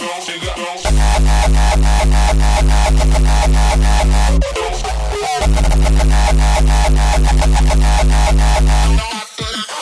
No, I couldn't.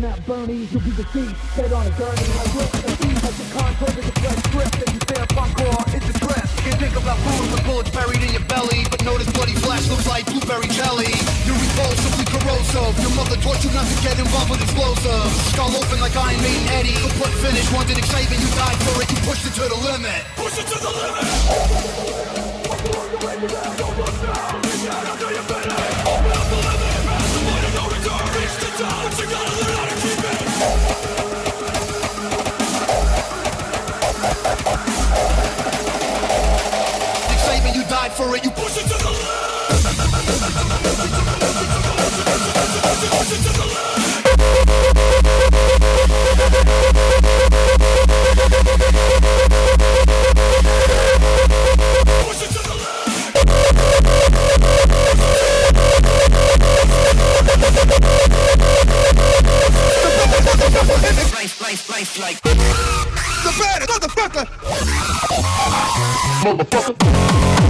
Weekend at Bernie's, you'll be deceased, dead on a gurney. I rip the beat like the Concorde is a fresh script, and you stare funkcore, it's a. Can't think about food with bullets buried in your belly, but notice bloody flash looks like blueberry jelly. You're repulsively corrosive. Your mother taught you not to get involved with explosives. Skull open like Iron Maiden Eddie. Complete finish, wanted excitement, you died for it. You pushed it to the limit. You died for it. To the luck You push it to the Life, life, life, like The bad motherfucker. motherfucker.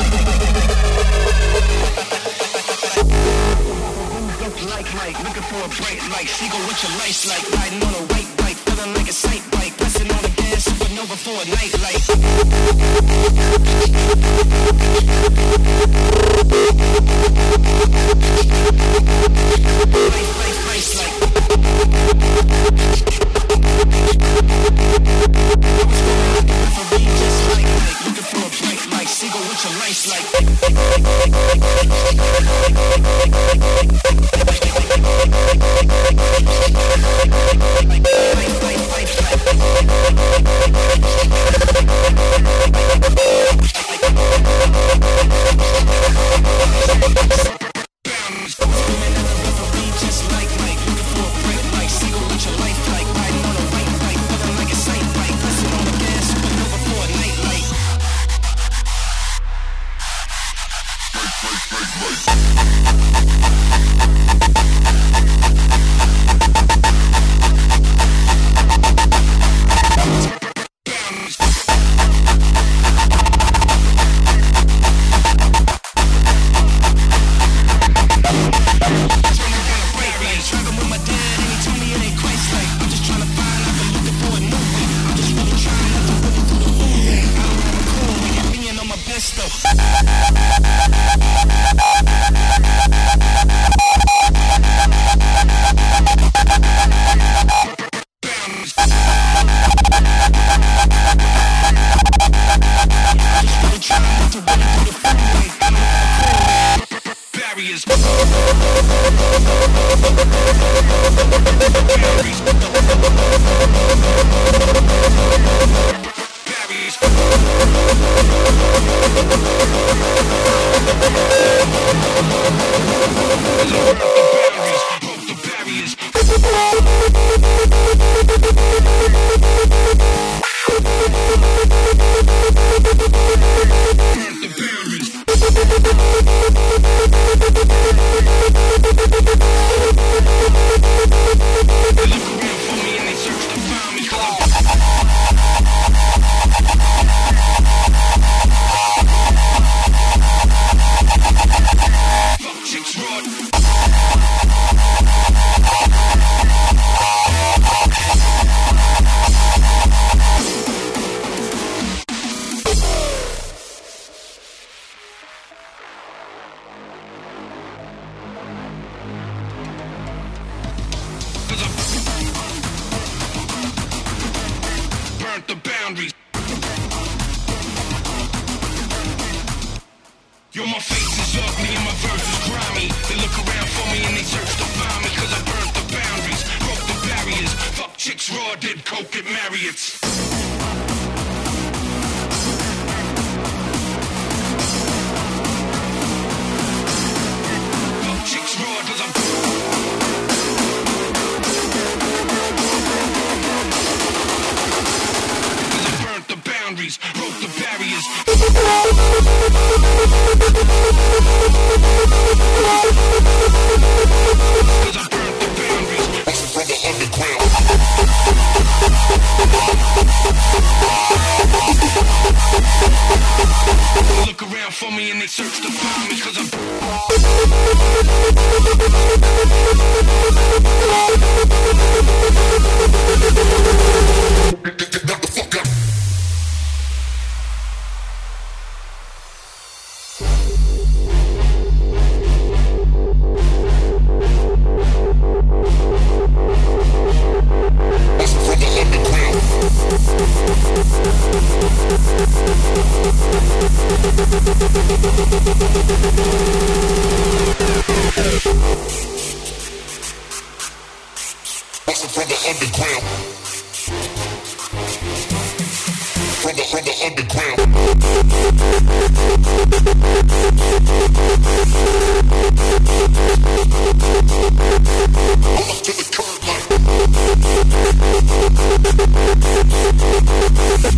like looking for a bright light. Seagull with your lights like riding on a white bike, feeling like a sight bike, pressing on the gas, supernova for a night light. Life, life, life, like. all did coke at Marriott's. Chicks roar to the boundaries, broke the barriers. Look around for me and they search the promise cause I'm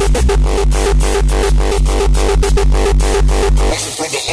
last, last, last.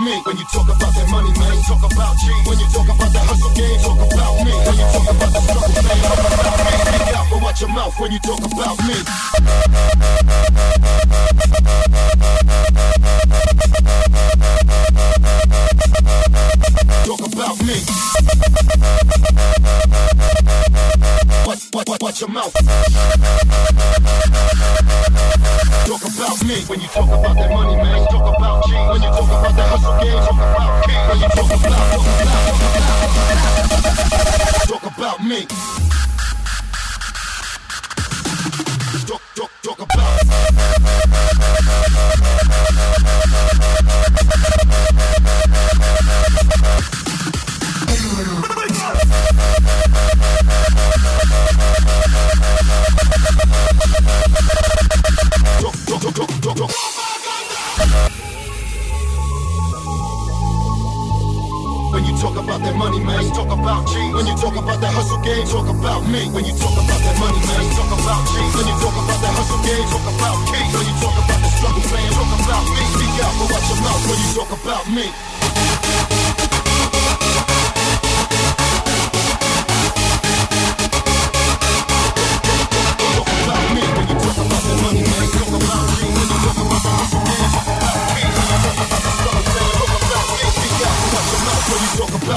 me when you talk about that money, man. Talk about G when you talk about that hustle game. Talk about me when you talk about the struggle, man. Talk about me. Speak out, but watch your mouth when you talk about me. Talk about me. Watch, watch, watch your mouth. Talk about me when you talk about that money, man. Talk about G when you talk about that hustle game. Talk about K when you talk about, talk about, talk about, talk about, talk about me.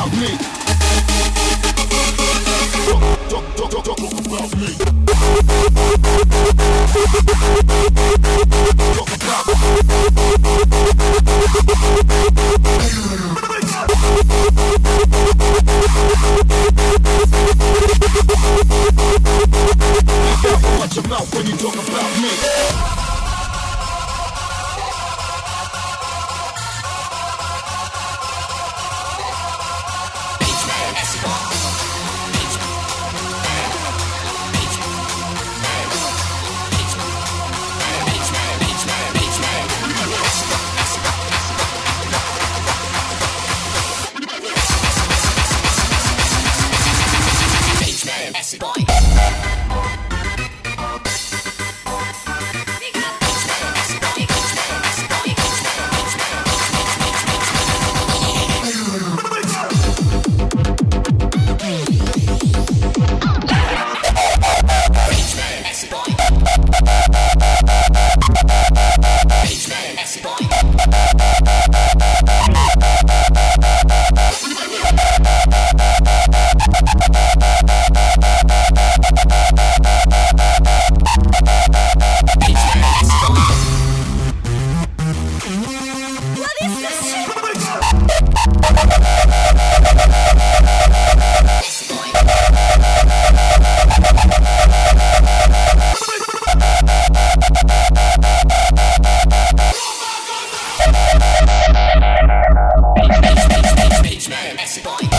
about me. Talk, talk, Watch your mouth when you talk about me. Classic.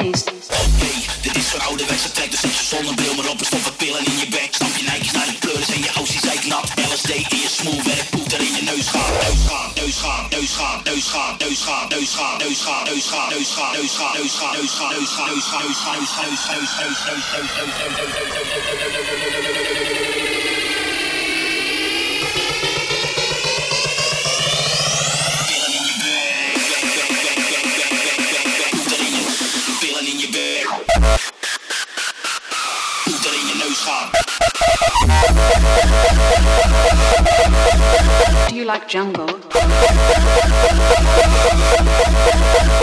feest. Oké, dit is voor oude wijze tijd, dus zet zonnebril maar op en stop pillen in je bek. Snap je Nike's naar de pleuris en je housies zijn nat. LSD in je smoel, werk poeter in je neus gaan. Neus gaan, neus gaan, neus gaan, neus gaan, neus gaan, neus gaan, neus gaan, neus gaan, neus gaan, neus gaan, neus gaan, neus gaan, neus gaan, neus gaan, neus gaan, neus gaan, gaan, gaan, gaan, gaan, gaan, gaan, gaan, gaan, gaan, gaan, gaan, gaan, gaan, like jungle?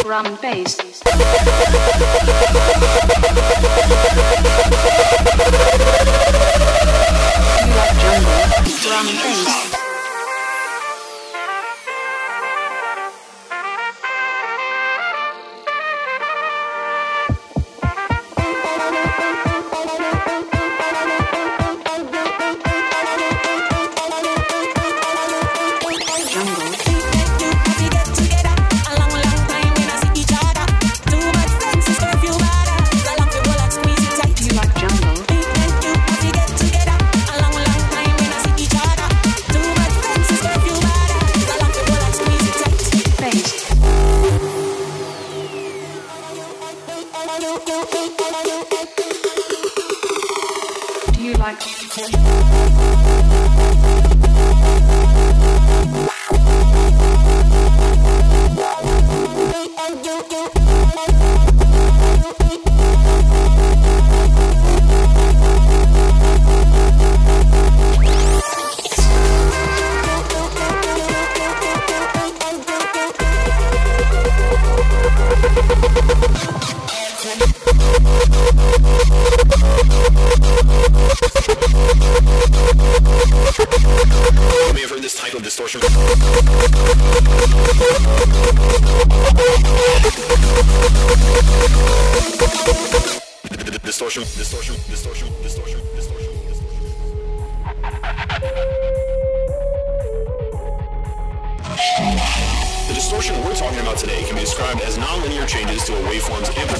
Drum bass. You like jungle? Drum bass. Distortion. Distortion, distortion, distortion, distortion. The distortion we're talking about today can be described as nonlinear changes to a waveform's amplitude,